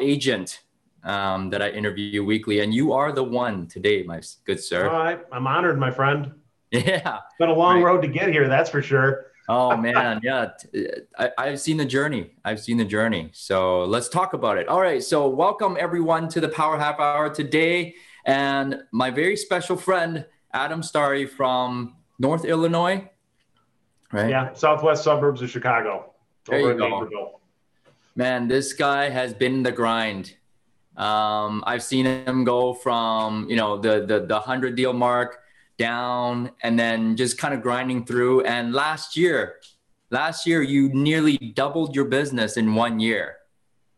agent um, that I interview weekly, and you are the one today, my good sir. All right, I'm honored, my friend. Yeah, it's been a long right. road to get here, that's for sure. oh man, yeah, I, I've seen the journey. I've seen the journey. So let's talk about it. All right, so welcome everyone to the Power Half Hour today, and my very special friend Adam Starry from North Illinois. Right. Yeah, southwest suburbs of Chicago. There you go. Man, this guy has been the grind. Um, I've seen him go from you know the the the hundred deal mark down, and then just kind of grinding through. And last year, last year you nearly doubled your business in one year.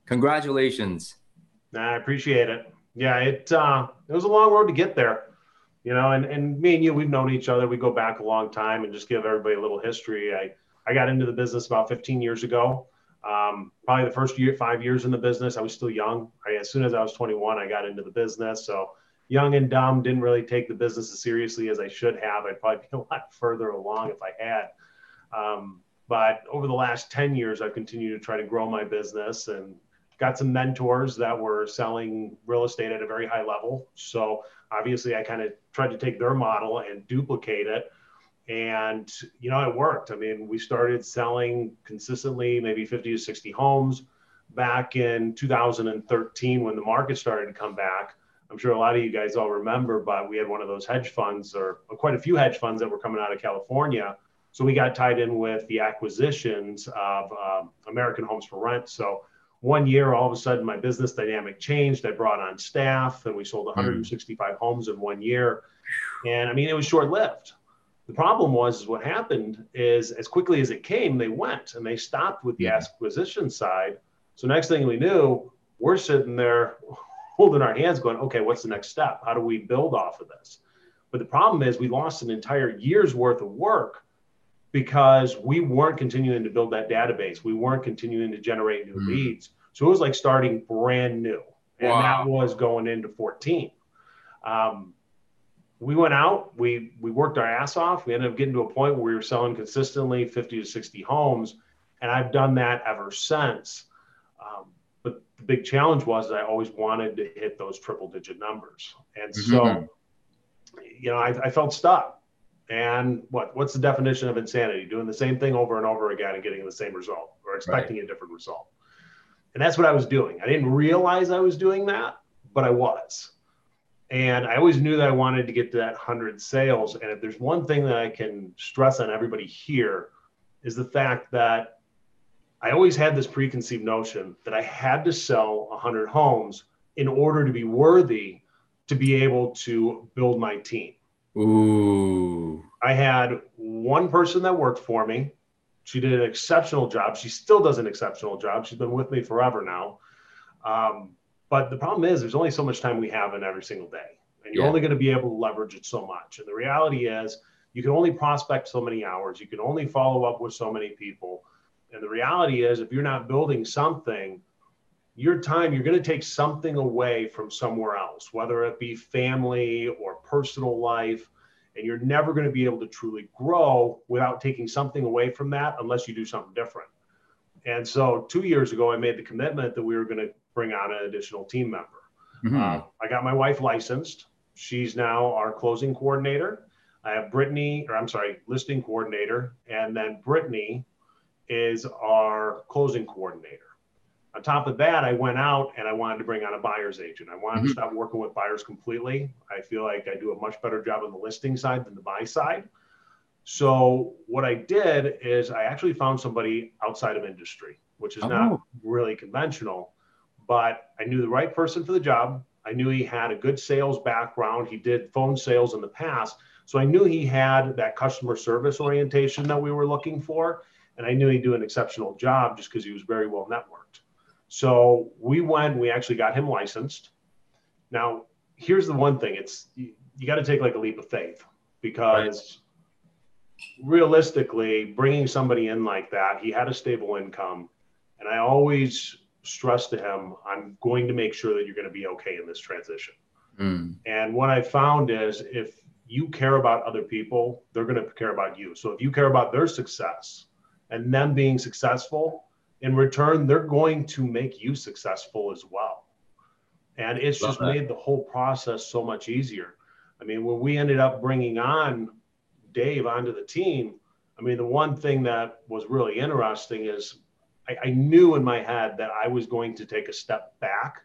Congratulations! I appreciate it. Yeah, it uh, it was a long road to get there. You know, and, and me and you, we've known each other. We go back a long time, and just give everybody a little history. I I got into the business about 15 years ago. Um, probably the first year, five years in the business, I was still young. I, as soon as I was 21, I got into the business. So young and dumb, didn't really take the business as seriously as I should have. I'd probably be a lot further along if I had. Um, but over the last 10 years, I've continued to try to grow my business and got some mentors that were selling real estate at a very high level. So obviously, I kind of tried to take their model and duplicate it and you know it worked. I mean we started selling consistently maybe 50 to 60 homes back in 2013 when the market started to come back. I'm sure a lot of you guys all remember but we had one of those hedge funds or quite a few hedge funds that were coming out of california. So we got tied in with the acquisitions of um, american homes for rent. So one year all of a sudden my business dynamic changed. I brought on staff and we sold 165 mm. homes in one year. And i mean it was short lived the problem was is what happened is as quickly as it came, they went and they stopped with the acquisition side. So next thing we knew, we're sitting there holding our hands going, okay, what's the next step? How do we build off of this? But the problem is we lost an entire year's worth of work because we weren't continuing to build that database. We weren't continuing to generate new mm. leads. So it was like starting brand new. And wow. that was going into 14. Um, we went out, we we worked our ass off. We ended up getting to a point where we were selling consistently 50 to 60 homes, and I've done that ever since. Um, but the big challenge was I always wanted to hit those triple digit numbers, and mm-hmm. so you know I, I felt stuck. And what what's the definition of insanity? Doing the same thing over and over again and getting the same result, or expecting right. a different result. And that's what I was doing. I didn't realize I was doing that, but I was. And I always knew that I wanted to get to that 100 sales. And if there's one thing that I can stress on everybody here, is the fact that I always had this preconceived notion that I had to sell 100 homes in order to be worthy to be able to build my team. Ooh. I had one person that worked for me. She did an exceptional job. She still does an exceptional job. She's been with me forever now. Um, but the problem is, there's only so much time we have in every single day, and you're yeah. only going to be able to leverage it so much. And the reality is, you can only prospect so many hours. You can only follow up with so many people. And the reality is, if you're not building something, your time, you're going to take something away from somewhere else, whether it be family or personal life. And you're never going to be able to truly grow without taking something away from that unless you do something different. And so two years ago, I made the commitment that we were going to bring on an additional team member. Mm-hmm. Uh, I got my wife licensed. She's now our closing coordinator. I have Brittany, or I'm sorry, listing coordinator, and then Brittany is our closing coordinator. On top of that, I went out and I wanted to bring on a buyer's agent. I wanted mm-hmm. to stop working with buyers completely. I feel like I do a much better job on the listing side than the buy side. So what I did is I actually found somebody outside of industry, which is oh. not really conventional but I knew the right person for the job. I knew he had a good sales background. He did phone sales in the past. So I knew he had that customer service orientation that we were looking for. And I knew he'd do an exceptional job just because he was very well networked. So we went, we actually got him licensed. Now, here's the one thing it's you, you got to take like a leap of faith because right. realistically, bringing somebody in like that, he had a stable income. And I always stress to him, I'm going to make sure that you're going to be okay in this transition. Mm. And what I found is if you care about other people, they're going to care about you. So if you care about their success and them being successful, in return, they're going to make you successful as well. And it's Love just that. made the whole process so much easier. I mean, when we ended up bringing on Dave onto the team, I mean, the one thing that was really interesting is I, I knew in my head that I was going to take a step back,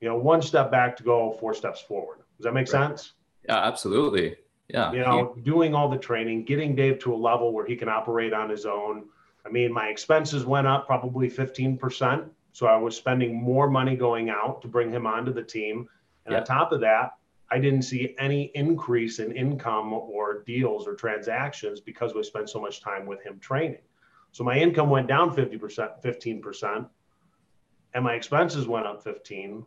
you know, one step back to go four steps forward. Does that make right. sense? Yeah, absolutely. Yeah. You know, he, doing all the training, getting Dave to a level where he can operate on his own. I mean, my expenses went up probably 15%. So I was spending more money going out to bring him onto the team. And yeah. on top of that, I didn't see any increase in income or deals or transactions because we spent so much time with him training. So my income went down 50%, 15%, and my expenses went up 15.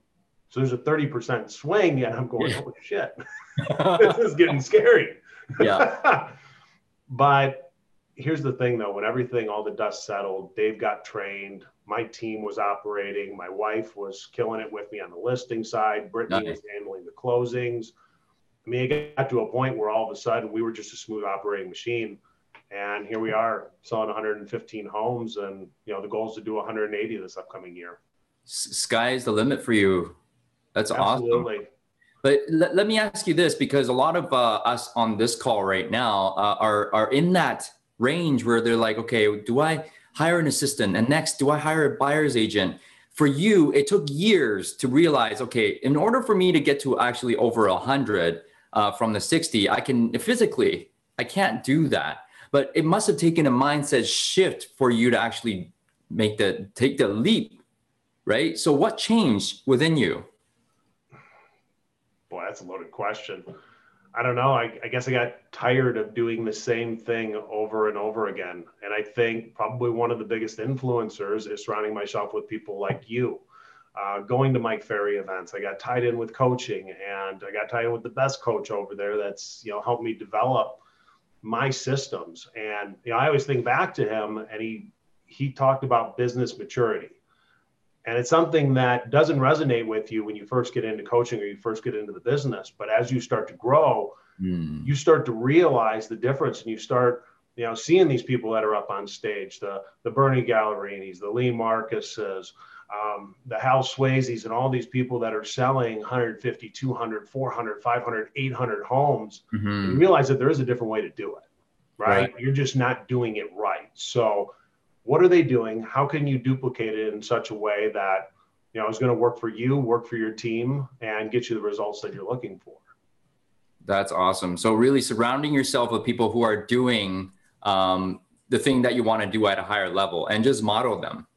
So there's a 30% swing, and I'm going, holy shit, this is getting scary. Yeah. but here's the thing though, when everything, all the dust settled, Dave got trained, my team was operating, my wife was killing it with me on the listing side, Brittany nice. was handling the closings. I mean, it got to a point where all of a sudden we were just a smooth operating machine and here we are selling 115 homes and you know the goal is to do 180 this upcoming year. Sky's the limit for you. That's Absolutely. awesome but let, let me ask you this because a lot of uh, us on this call right now uh, are are in that range where they're like okay do i hire an assistant? And next do i hire a buyer's agent? For you it took years to realize okay in order for me to get to actually over 100 uh, from the 60 i can physically i can't do that but it must have taken a mindset shift for you to actually make the take the leap right? So what changed within you? Boy that's a loaded question. I don't know. I, I, guess i got tired of doing the same thing over and over again. And i think probably one of the biggest influencers is surrounding myself with people like you. Uh, going to mike ferry events. I got tied in with coaching and i got tied in with the best coach over there that's you know helped me develop my systems. And you know, I always think back to him, and he he talked about business maturity. And it's something that doesn't resonate with you when you first get into coaching or you first get into the business. But as you start to grow, mm. you start to realize the difference and you start, you know, seeing these people that are up on stage, the the Bernie Gallerinis, the Lee Marcuses, um, the Hal Swayzes and all these people that are selling 150, 200, 400, 500, 800 homes, mm-hmm. you realize that there is a different way to do it, right? right? You're just not doing it right. So, what are they doing? How can you duplicate it in such a way that you know is going to work for you, work for your team, and get you the results that you're looking for? That's awesome. So, really surrounding yourself with people who are doing um, the thing that you want to do at a higher level and just model them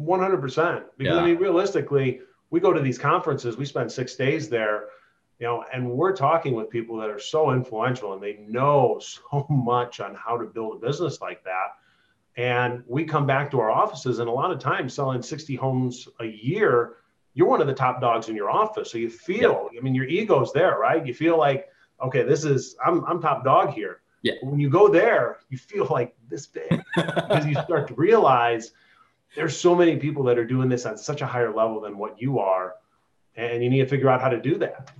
100%. Because yeah. I mean, realistically, we go to these conferences, we spend six days there, you know, and we're talking with people that are so influential and they know so much on how to build a business like that. And we come back to our offices, and a lot of times selling 60 homes a year, you're one of the top dogs in your office. So you feel, yeah. I mean, your ego's there, right? You feel like, okay, this is, I'm, I'm top dog here. Yeah. When you go there, you feel like this big because you start to realize there's so many people that are doing this on such a higher level than what you are and you need to figure out how to do that.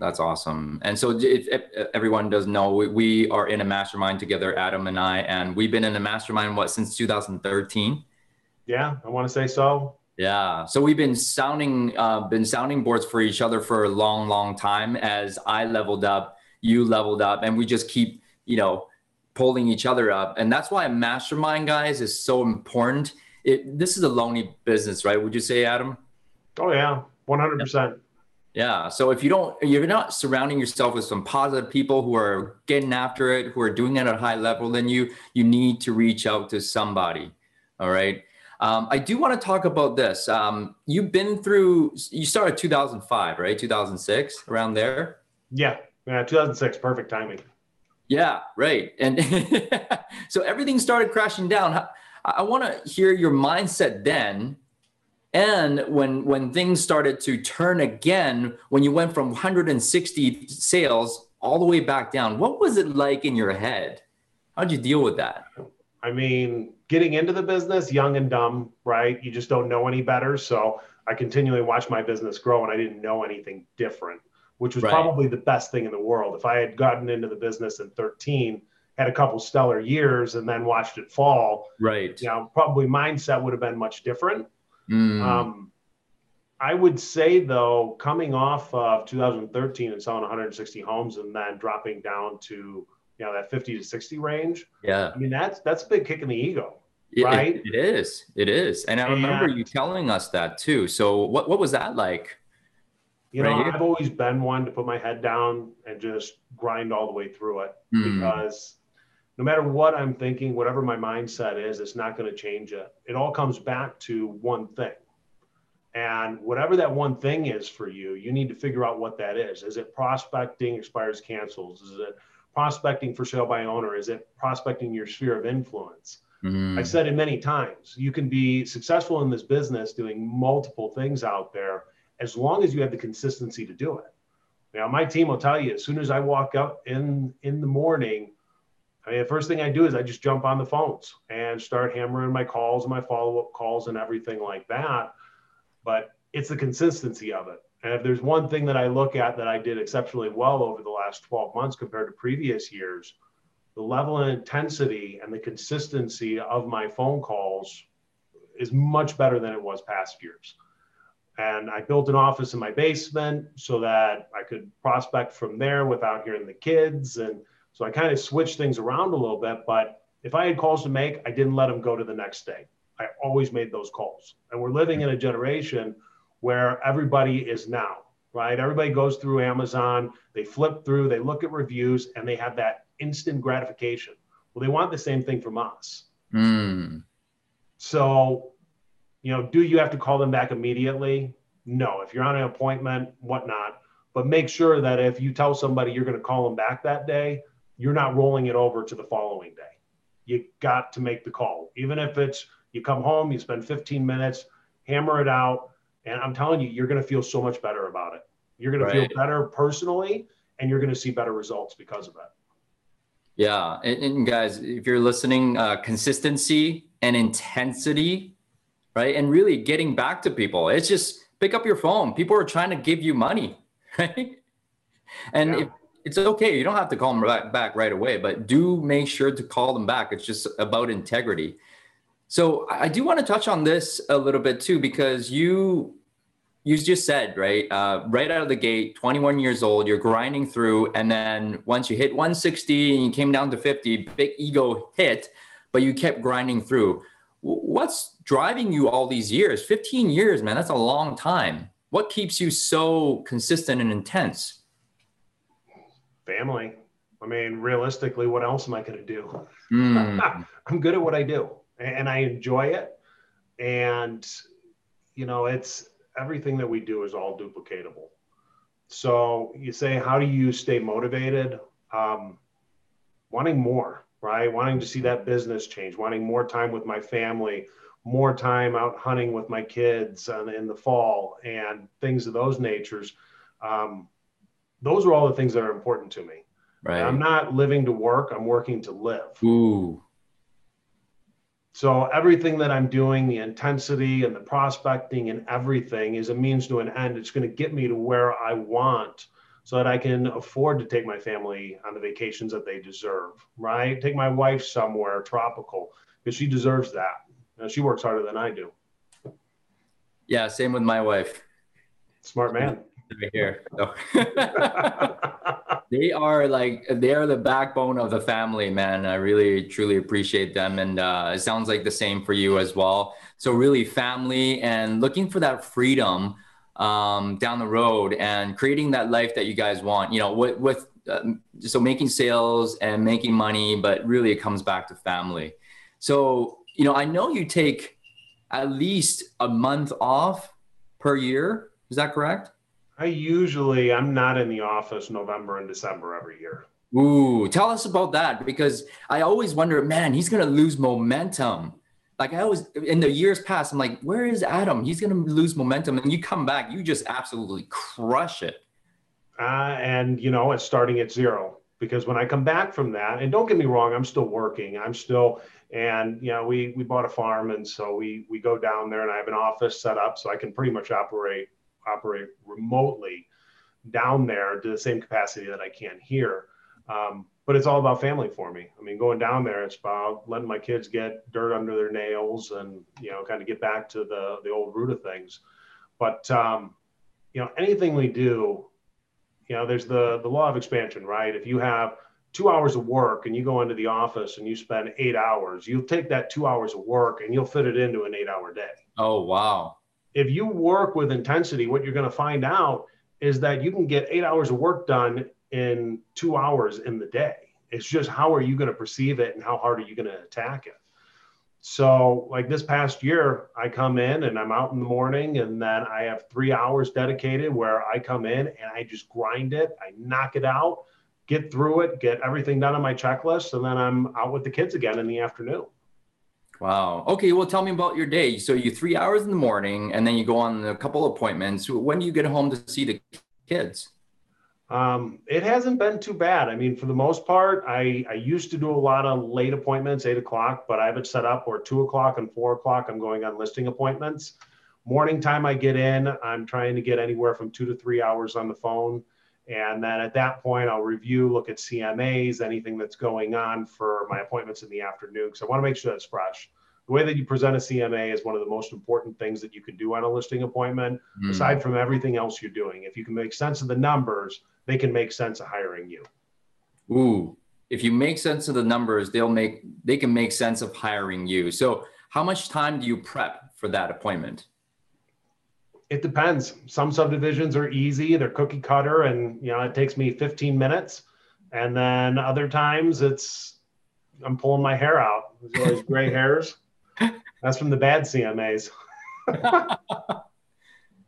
That's awesome. And so if, if everyone does know we, we, are in a mastermind together adam and i and we've been in a mastermind what since 2013 yeah i want to say so. Yeah so we've been sounding uh, been sounding boards for each other for a long long time. As i leveled up you leveled up and we just keep you know pulling each other up. And that's why a mastermind guys is so important it, this is a lonely business, right? Would you say, Adam? Oh yeah, one hundred percent. Yeah. So if you don't, you're not surrounding yourself with some positive people who are getting after it, who are doing it at a high level than you, you need to reach out to somebody. All right. Um, I do want to talk about this. Um, you've been through, you started 2005, right? 2006, around there. Yeah. Yeah. 2006. Perfect timing. Yeah. Right. And so everything started crashing down. I want to hear your mindset then and when when things started to turn again when you went from 160 sales all the way back down what was it like in your head? How'd you deal with that? I mean getting into the business young and dumb right? You just don't know any better. So i continually watched my business grow and i didn't know anything different which was right. probably the best thing in the world. If i had gotten into the business in 13 had a couple stellar years and then watched it fall. Right. You know, probably mindset would have been much different. Mm. Um, I would say though, coming off of 2013 and selling 160 homes and then dropping down to you know that 50 to 60 range. yeah. I mean that's that's a big kick in the ego. It- it- Right? it is. It is. And I remember And- you telling us that too. So what what was that like? You know, Right. I've always been one to put my head down and just grind all the way through it Hmm. because no matter what I'm thinking, whatever my mindset is, it's not going to change it. It all comes back to one thing. And whatever that one thing is for you, you need to figure out what that is. Is it prospecting, expires, cancels? Is it prospecting for sale by owner? Is it prospecting your sphere of influence? Mm. I've said it many times. You can be successful in this business doing multiple things out there as long as you have the consistency to do it. Now, my team will tell you as soon as I walk up in in the morning, I mean, the first thing I do is I just jump on the phones and start hammering my calls and my follow up calls and everything like that. But it's the consistency of it. And if there's one thing that I look at that I did exceptionally well over the last 12 months compared to previous years, the level and intensity and the consistency of my phone calls is much better than it was past years. And I built an office in my basement so that I could prospect from there without hearing the kids. And so I kind of switched things around a little bit. But if I had calls to make, I didn't let them go to the next day. I always made those calls. And we're living in a generation where everybody is now, right? Everybody goes through Amazon, they flip through, they look at reviews, and they have that instant gratification. Well, they want the same thing from us. Mm. So, you know, do you have to call them back immediately? No. If you're on an appointment, whatnot, but make sure that if you tell somebody you're going to call them back that day, you're not rolling it over to the following day. You got to make the call, even if it's you come home, you spend 15 minutes, hammer it out, and I'm telling you, you're going to feel so much better about it. You're going to Right. feel better personally, and you're going to see better results because of it. Yeah, and, and guys, if you're listening, uh, consistency and intensity, right, and really getting back to people. It's just pick up your phone. People are trying to give you money, right? And Yeah. if, it's okay. You don't have to call them back, right away, but do make sure to call them back. It's just about integrity. So I I do want to touch on this a little bit too, because you you just said right uh, right out of the gate 21 years old you're grinding through and then once you hit 160 and you came down to 50 big ego hit but you kept grinding through what's driving you all these years 15 years man that's a long time what keeps you so consistent and intense Family. I mean, realistically, what else am I going to do? Mm, I'm good at what I do and I enjoy it. And, you know, it's everything that we do is all duplicatable. So you say, how do you stay motivated? Um, wanting more, right? Wanting to see that business change, wanting more time with my family, more time out hunting with my kids uh, in the fall, and things of those natures. Um, those are all the things that are important to me. right I'm not living to work, I'm working to live. ooh So everything that I'm doing, the intensity and the prospecting and everything is a means to an end. It's going to get me to where I want so that I can afford to take my family on the vacations that they deserve, right? Take my wife somewhere tropical because she deserves that. Know, she works harder than I do. yeah same with my wife Smart man. Right here they are like they are the backbone of the family man. I really truly appreciate them and uh, it sounds like the same for you as well. So really family and looking for that freedom um, down the road and creating that life that you guys want you know with, with um, so making sales and making money but really it comes back to family. So you know i know you take at least a month off per year. Is that correct I usually I'm not in the office November and December every year. Ooh, tell us about that because I always wonder, man, he's gonna lose momentum. Like I always in the years past, I'm like, where is Adam? He's gonna lose momentum, and you come back, you just absolutely crush it. Uh, and you know, it's starting at zero because when I come back from that, and don't get me wrong, I'm still working. I'm still, and you know, we we bought a farm, and so we we go down there, and I have an office set up so I can pretty much operate operate remotely down there to the same capacity that I can here. Um, but it's all about family for me. I mean, going down there, it's about letting my kids get dirt under their nails and you know, kind of get back to the the old root of things. But um, you know, anything we do, you know, there's the the law of expansion, right? If you have two hours of work and you go into the office and you spend eight hours, you'll take that two hours of work and you'll fit it into an eight hour day. Oh wow. If you work with intensity, what you're going to find out is that you can get eight hours of work done in two hours in the day. It's just how are you going to perceive it and how hard are you going to attack it? So, like this past year, I come in and I'm out in the morning, and then I have three hours dedicated where I come in and I just grind it, I knock it out, get through it, get everything done on my checklist, and then I'm out with the kids again in the afternoon. Wow. Okay. Well, tell me about your day. So you three hours in the morning, and then you go on a couple appointments. When do you get home to see the kids? Um, it hasn't been too bad. I mean, for the most part, I, I used to do a lot of late appointments, eight o'clock, but I have it set up where two o'clock and four o'clock I'm going on listing appointments. Morning time I get in, I'm trying to get anywhere from two to three hours on the phone. And then at that point, I'll review, look at CMAs, anything that's going on for my appointments in the afternoon, because I want to make sure that's fresh the way that you present a CMA is one of the most important things that you can do on a listing appointment, mm. aside from everything else you're doing. If you can make sense of the numbers, they can make sense of hiring you. Ooh, if you make sense of the numbers, they'll make they can make sense of hiring you. So, how much time do you prep for that appointment? It depends. Some subdivisions are easy; they're cookie cutter, and you know it takes me 15 minutes. And then other times, it's I'm pulling my hair out. There's always gray hairs. That's from the bad CMAs.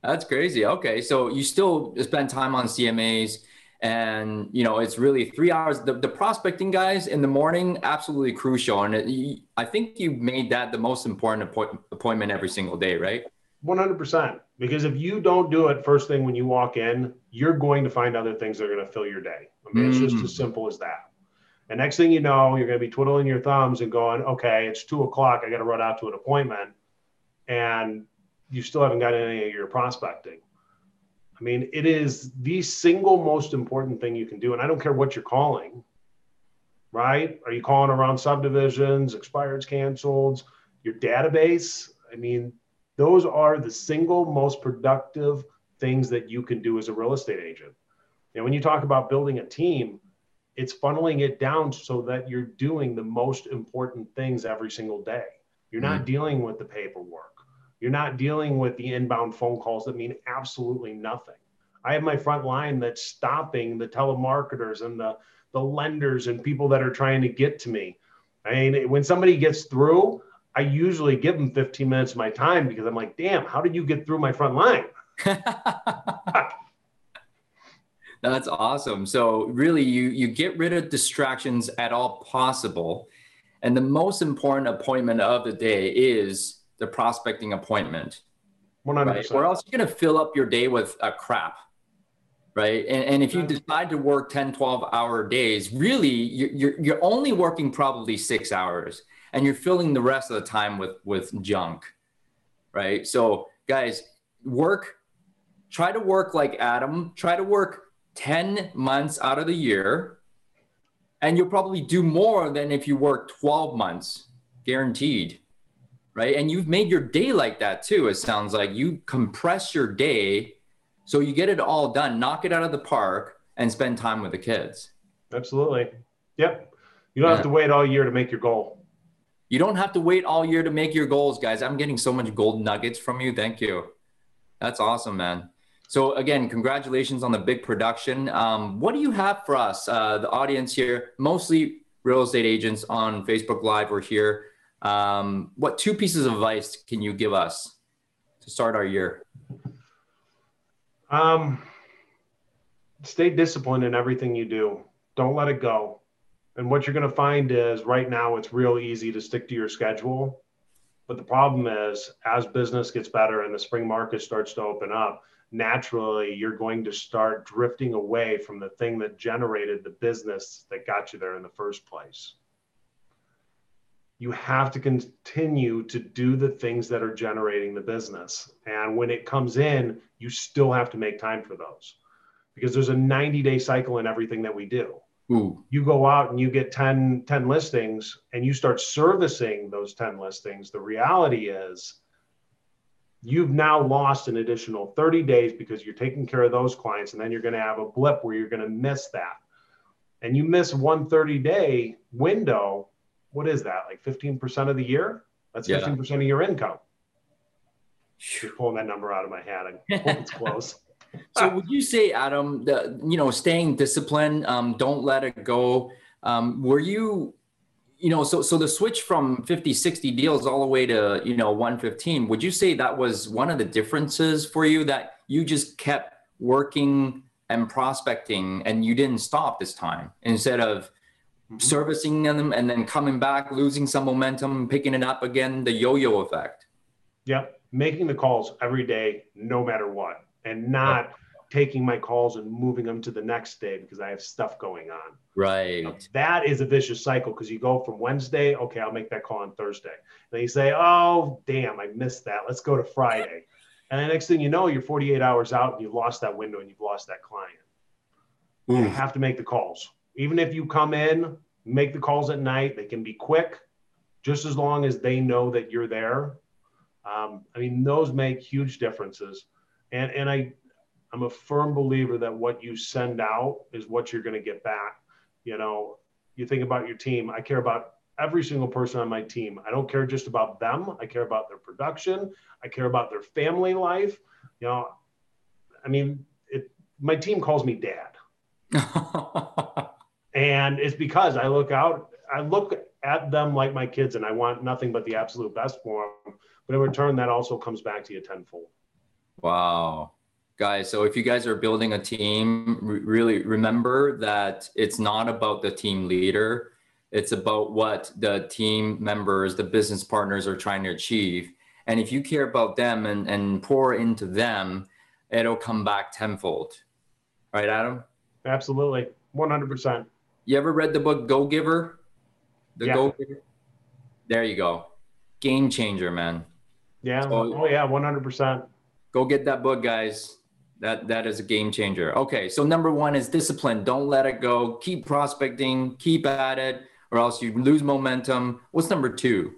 That's crazy. Okay, so you still spend time on CMAs, and you know it's really three hours. The, the prospecting guys in the morning absolutely crucial, and it, I think you made that the most important appoint, appointment every single day, right? One hundred percent. Because if you don't do it first thing when you walk in, you're going to find other things that are going to fill your day. I mean, mm. it's just mm. as simple as that. And next thing you know, you're going to be twiddling your thumbs and going, okay, it's two o'clock. I got to run out to an appointment. And you still haven't got any of your prospecting. I mean, it is the single most important thing you can do. And I don't care what you're calling, right? Are you calling around subdivisions, expireds, canceled, your database? I mean, those are the single most productive things that you can do as a real estate agent. And when you talk about building a team, it's funneling it down so that you're doing the most important things every single day. You're not mm-hmm. dealing with the paperwork. You're not dealing with the inbound phone calls that mean absolutely nothing. I have my front line that's stopping the telemarketers and the, the lenders and people that are trying to get to me. I mean, when somebody gets through, I usually give them 15 minutes of my time because I'm like, damn, how did you get through my front line? That's awesome. So really you you get rid of distractions at all possible. And the most important appointment of the day is the prospecting appointment. 100%. Right? Or else you're going to fill up your day with a crap. Right. And, and if you decide to work 10, 12 hour days, really you're, you're, you're only working probably six hours and you're filling the rest of the time with, with junk. Right. So guys, work, try to work like Adam, try to work 10 months out of the year, and you'll probably do more than if you work 12 months, guaranteed. Right. And you've made your day like that too. It sounds like you compress your day so you get it all done, knock it out of the park, and spend time with the kids. Absolutely. Yep. You don't yeah. have to wait all year to make your goal. You don't have to wait all year to make your goals, guys. I'm getting so much gold nuggets from you. Thank you. That's awesome, man. So again, congratulations on the big production. Um, what do you have for us, uh, the audience here, mostly real estate agents on Facebook Live or here? Um, what two pieces of advice can you give us to start our year? Um, stay disciplined in everything you do. Don't let it go. And what you're going to find is right now it's real easy to stick to your schedule. But the problem is, as business gets better and the spring market starts to open up, naturally you're going to start drifting away from the thing that generated the business that got you there in the first place. You have to continue to do the things that are generating the business. And when it comes in, you still have to make time for those because there's a 90 day cycle in everything that we do. Ooh. You go out and you get 10, 10 listings and you start servicing those 10 listings. The reality is you've now lost an additional 30 days because you're taking care of those clients and then you're going to have a blip where you're going to miss that. And you miss one 30 day window. What is that like 15% of the year? That's 15% of your income. Just pulling that number out of my hat i hope it's close so would you say adam the you know staying disciplined um, don't let it go um, were you you know, so so the switch from 50, 60 deals all the way to, you know, 115, would you say that was one of the differences for you that you just kept working and prospecting and you didn't stop this time instead of mm-hmm. servicing them and then coming back, losing some momentum, picking it up again, the yo-yo effect? Yep. Making the calls every day, no matter what, and not taking my calls and moving them to the next day because I have stuff going on. Right. Now, that is a vicious cycle because you go from Wednesday, okay, I'll make that call on Thursday. Then you say, oh, damn, I missed that. Let's go to Friday. And the next thing you know, you're 48 hours out and you've lost that window and you've lost that client. Oof. You have to make the calls. Even if you come in, make the calls at night, they can be quick, just as long as they know that you're there. Um, I mean, those make huge differences. And, and I, I'm a firm believer that what you send out is what you're going to get back. You know, you think about your team. I care about every single person on my team. I don't care just about them. I care about their production. I care about their family life. You know, I mean, it, my team calls me dad. and it's because I look out, I look at them like my kids and I want nothing but the absolute best for them. But in return, that also comes back to you tenfold. Wow. Guys so if you guys are building a team re- really remember that it's not about the team leader. It's about what the team members the business partners are trying to achieve. And if you care about them and, and pour into them it'll come back tenfold. Right adam? Absolutely. 100% you ever read the book go giver? The yeah. go giver? There you go. Game changer man. Yeah. So, oh yeah 100% go get that book guys that that is a game changer. Okay, so number one is discipline. Don't let it go. Keep prospecting. Keep at it, or else you lose momentum. What's number two?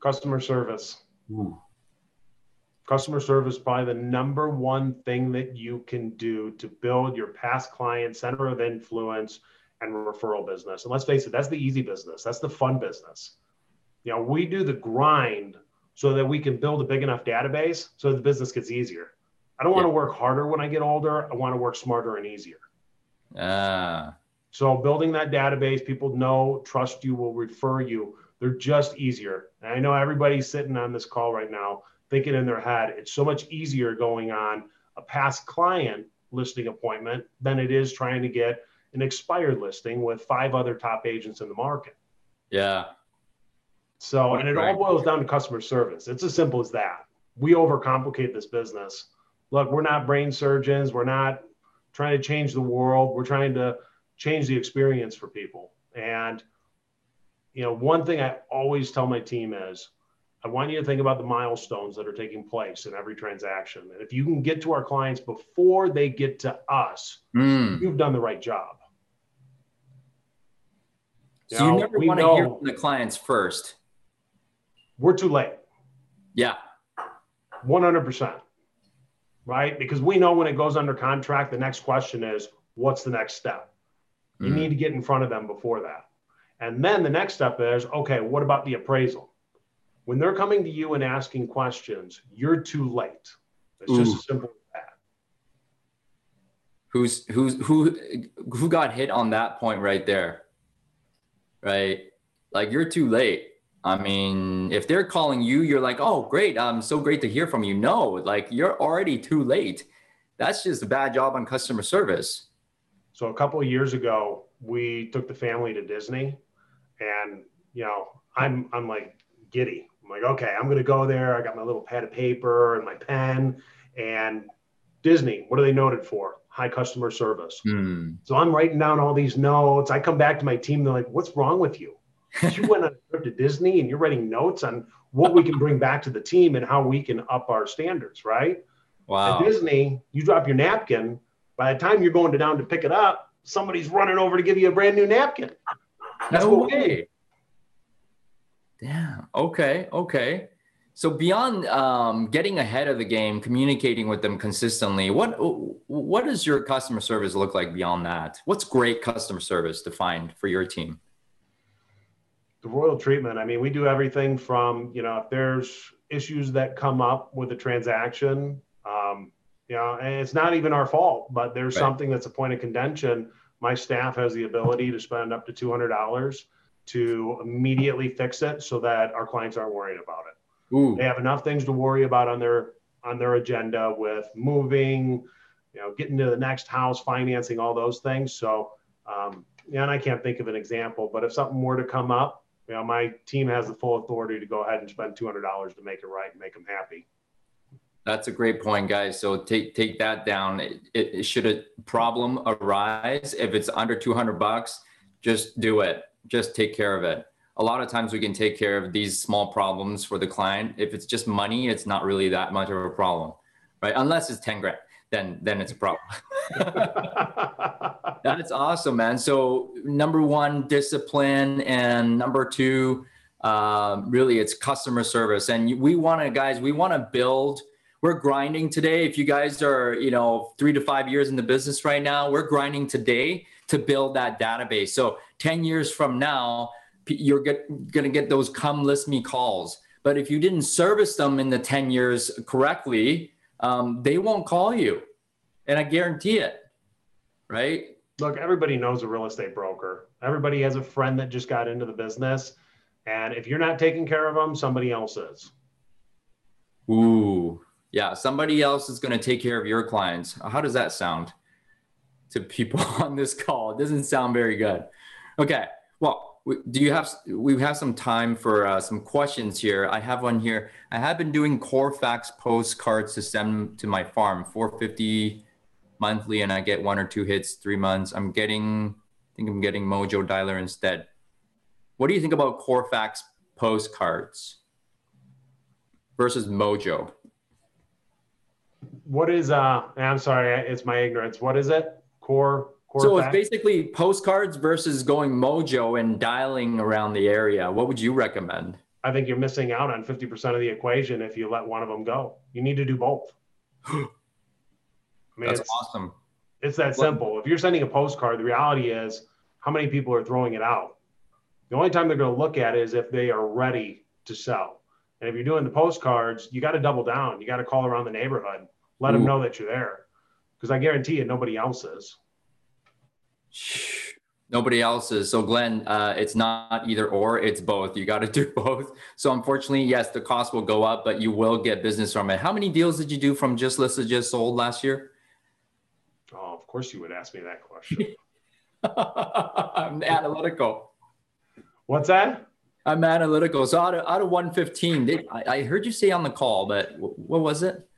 Customer service. Ooh. Customer service probably the number one thing that you can do to build your past client center of influence and referral business. And let's face it, that's the easy business. That's the fun business. You know, we do the grind so that we can build a big enough database so the business gets easier I don't want to work harder when I get older. I want to work smarter and easier. Ah. So building that database, people know, trust you, will refer you. They're just easier. And I know everybody's sitting on this call right now thinking in their head, it's so much easier going on a past client listing appointment than it is trying to get an expired listing with five other top agents in the market. Yeah. So, and it all boils down to customer service. It's as simple as that. We overcomplicate this business look, we're not brain surgeons. We're not trying to change the world. We're trying to change the experience for people. And, you know, one thing I always tell my team is I want you to think about the milestones that are taking place in every transaction. And if you can get to our clients before they get to us, mm. you've done the right job. You so know, you never want to hear from the clients first. We're too late. Yeah. 100% right? Because we know when it goes under contract, the next question is, what's the next step? You mm-hmm. need to get in front of them before that. And then the next step is, okay, what about the appraisal? When they're coming to you and asking questions, you're too late. It's Ooh. just as simple as that. Who's who's who who got hit on that point right there? Right? Like you're too late I mean, if they're calling you, you're like, oh, great. I'm so great to hear from you. No, like you're already too late. That's just a bad job on customer service. So a couple of years ago, we took the family to Disney and, you know, I'm, I'm like giddy. I'm like, okay, I'm going to go there. I got my little pad of paper and my pen and Disney, what are they noted for? High customer service. Mm. So I'm writing down all these notes. I come back to my team. They're like, what's wrong with you? You went on a trip to Disney and you're writing notes on what we can bring back to the team and how we can up our standards, right? Wow. At Disney, you drop your napkin. By the time you're going to down to pick it up, somebody's running over to give you a brand new napkin. That's no way. Damn. Okay. Okay. So beyond um, getting ahead of the game, communicating with them consistently, what what does your customer service look like beyond that? What's great customer service defined for your team? The royal treatment. I mean, we do everything from you know if there's issues that come up with a transaction, um, you know, and it's not even our fault, but there's right. something that's a point of contention. My staff has the ability to spend up to two hundred dollars to immediately fix it so that our clients aren't worried about it. Ooh. They have enough things to worry about on their on their agenda with moving, you know, getting to the next house, financing, all those things. So, um, yeah, and I can't think of an example, but if something were to come up, you know, my team has the full authority to go ahead and spend two hundred dollars to make it right and make them happy. That's a great point, guys. So take take that down. It, it, should a problem arise, if it's under two hundred bucks, just do it. Just take care of it a lot of times we can take care of these small problems for the client. If it's just money, it's not really that much of a problem, right? Unless it's 10 grand, then then it's a problem. That's awesome, man. So number one, discipline, and number two, uh, really it's customer service. And we want to, guys, we want to build. We're grinding today. If you guys are, you know, three to five years in the business right now, we're grinding today to build that database. So 10 years from now, you're get, gonna get those come list me calls. But if you didn't service them in the 10 years correctly, um, they won't call you. And I guarantee it, right? Look, everybody knows a real estate broker. Everybody has a friend that just got into the business. And if you're not taking care of them, somebody else is. Ooh, yeah. Somebody else is going to take care of your clients. How does that sound to people on this call? It doesn't sound very good. Okay. Well, do you have we have some time for uh, some questions here. I have one here. I have been doing Corefact postcards to send to my farm 450 monthly and i get one or two hits three months. I'm getting i think i'm getting mojo dialer instead. What do you think about Corefact postcards versus mojo? What is uh i'm sorry it's my ignorance. What is it? Core so it's basically postcards versus going mojo and dialing around the area. What would you recommend? I think you're missing out on 50% of the equation if you let one of them go. You need to do both. I mean, That's it's, awesome. It's that simple. If you're sending a postcard, the reality is how many people are throwing it out. The only time they're going to look at it is if they are ready to sell. And if you're doing the postcards, you got to double down. You got to call around the neighborhood, let Ooh. them know that you're there. Because I guarantee you, nobody else is. Nobody else is. So Glenn, uh, it's not either or, it's both. You got to do both. So unfortunately, yes, the cost will go up, but you will get business from it. How many deals did you do from just listed, just sold last year? Oh, of course you would ask me that question. I'm analytical. What's that? I'm analytical. So out of, out of 115, they, I, I heard you say on the call, but what was it?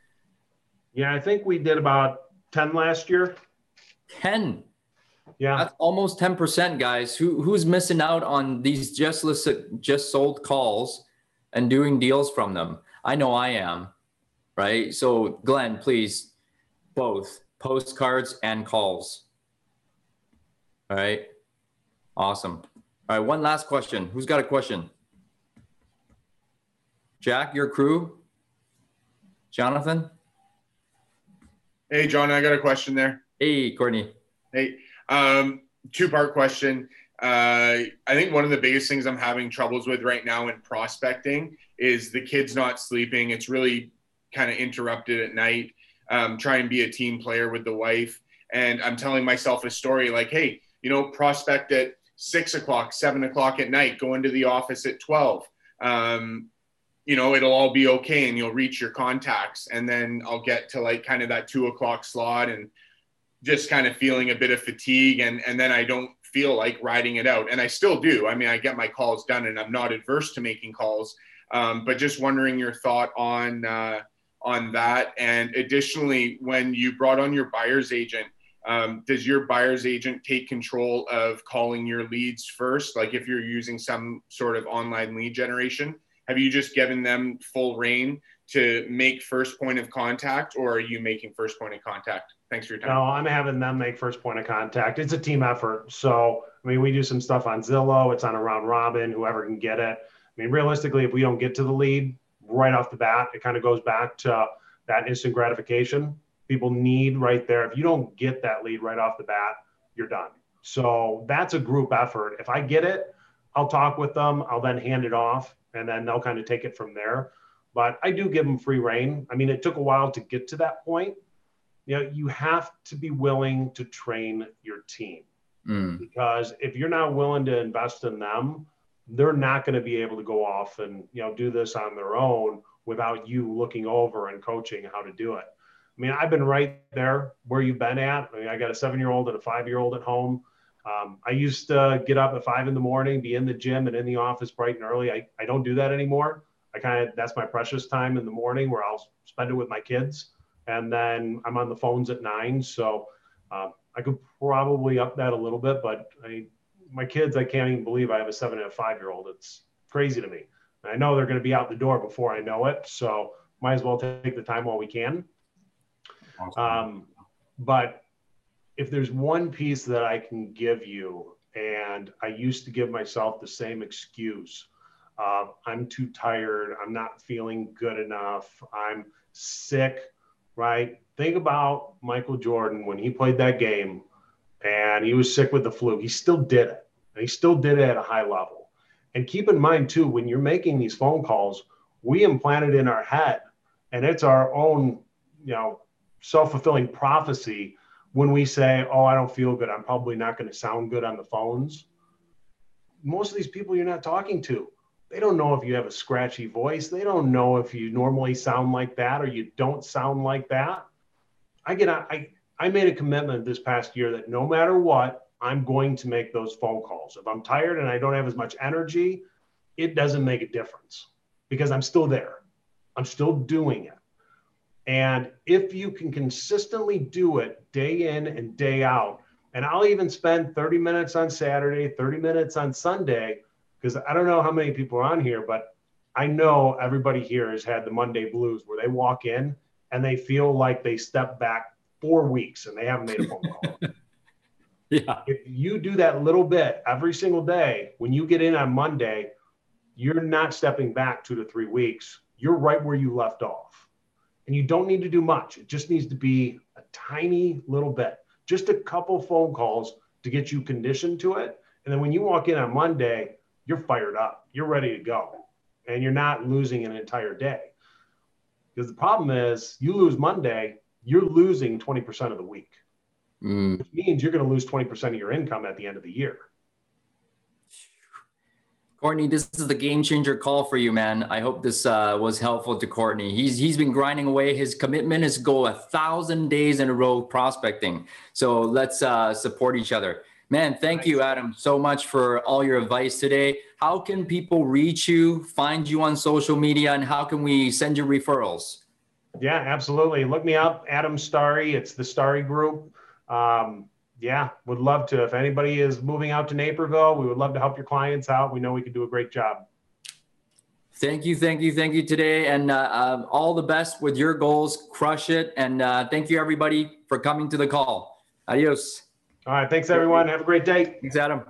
Yeah, I think we did about 10 last year. 10. Yeah. That's almost 10%, guys. Who who's missing out on these just listed, just sold calls and doing deals from them? I know I am. Right. So Glenn, please, both postcards and calls. All right. Awesome. All right. One last question. Who's got a question? Jack, your crew? Jonathan? Hey, John, I got a question there. Hey, Courtney. Hey, um, two part question. Uh, I think one of the biggest things I'm having troubles with right now in prospecting is the kids not sleeping. It's really kind of interrupted at night. Um, try and be a team player with the wife. And I'm telling myself a story like, hey, you know, prospect at six o'clock, seven o'clock at night, go into the office at 12. Um, you know, it'll all be okay and you'll reach your contacts. And then I'll get to like kind of that two o'clock slot and just kind of feeling a bit of fatigue and and then I don't feel like riding it out and I still do. I mean, I get my calls done and I'm not adverse to making calls. Um, but just wondering your thought on uh, on that. And additionally, when you brought on your buyer's agent, um, does your buyer's agent take control of calling your leads first? Like if you're using some sort of online lead generation, have you just given them full rein to make first point of contact, or are you making first point of contact? Thanks for your time. No, I'm having them make first point of contact. It's a team effort. So, I mean, we do some stuff on Zillow. It's on a round robin, whoever can get it. I mean, realistically, if we don't get to the lead right off the bat, it kind of goes back to that instant gratification people need right there. If you don't get that lead right off the bat, you're done. So that's a group effort. If I get it, I'll talk with them. I'll then hand it off and then they'll kind of take it from there. But I do give them free rein. I mean, it took a while to get to that point. You know, you have to be willing to train your team mm. because if you're not willing to invest in them, they're not going to be able to go off and you know do this on their own without you looking over and coaching how to do it. I mean, I've been right there where you've been at. I mean, I got a seven year old and a five year old at home. Um, I used to get up at five in the morning, be in the gym and in the office bright and early. I, I don't do that anymore. I kind of, that's my precious time in the morning where I'll spend it with my kids. And then I'm on the phones at nine. So uh, I could probably up that a little bit, but I, my kids, I can't even believe I have a seven and a five year old. It's crazy to me. I know they're going to be out the door before I know it. So might as well take the time while we can. Um, but if there's one piece that I can give you, and I used to give myself the same excuse uh, I'm too tired, I'm not feeling good enough, I'm sick, right? Think about Michael Jordan when he played that game and he was sick with the flu. He still did it, and he still did it at a high level. And keep in mind, too, when you're making these phone calls, we implant it in our head, and it's our own, you know, self-fulfilling prophecy when we say, "Oh, I don't feel good. I'm probably not going to sound good on the phones." Most of these people you're not talking to, they don't know if you have a scratchy voice. They don't know if you normally sound like that or you don't sound like that. I get I I made a commitment this past year that no matter what, I'm going to make those phone calls. If I'm tired and I don't have as much energy, it doesn't make a difference because I'm still there. I'm still doing it. And if you can consistently do it day in and day out, and I'll even spend 30 minutes on Saturday, 30 minutes on Sunday, because I don't know how many people are on here, but I know everybody here has had the Monday blues where they walk in and they feel like they step back four weeks and they haven't made a phone call. yeah. If you do that little bit every single day, when you get in on Monday, you're not stepping back two to three weeks. You're right where you left off and you don't need to do much. It just needs to be a tiny little bit, just a couple phone calls to get you conditioned to it. And then when you walk in on Monday, you're fired up, you're ready to go, and you're not losing an entire day. Because the problem is, you lose Monday, you're losing 20% of the week, mm. which means you're going to lose 20% of your income at the end of the year. Courtney, this is the game changer call for you, man. I hope this uh, was helpful to Courtney. He's he's been grinding away. His commitment is go a thousand days in a row prospecting. So let's uh, support each other, man. Thank you, Adam, so much for all your advice today. How can people reach you, find you on social media, and how can we send you referrals? Yeah, absolutely. Look me up, Adam Starry. It's the Starry Group. Um, yeah, would love to. If anybody is moving out to Naperville, we would love to help your clients out. We know we can do a great job. Thank you, thank you, thank you today, and uh, uh, all the best with your goals. Crush it, and uh, thank you everybody for coming to the call. Adios. All right, thanks everyone. Have a great day. Thanks, Adam.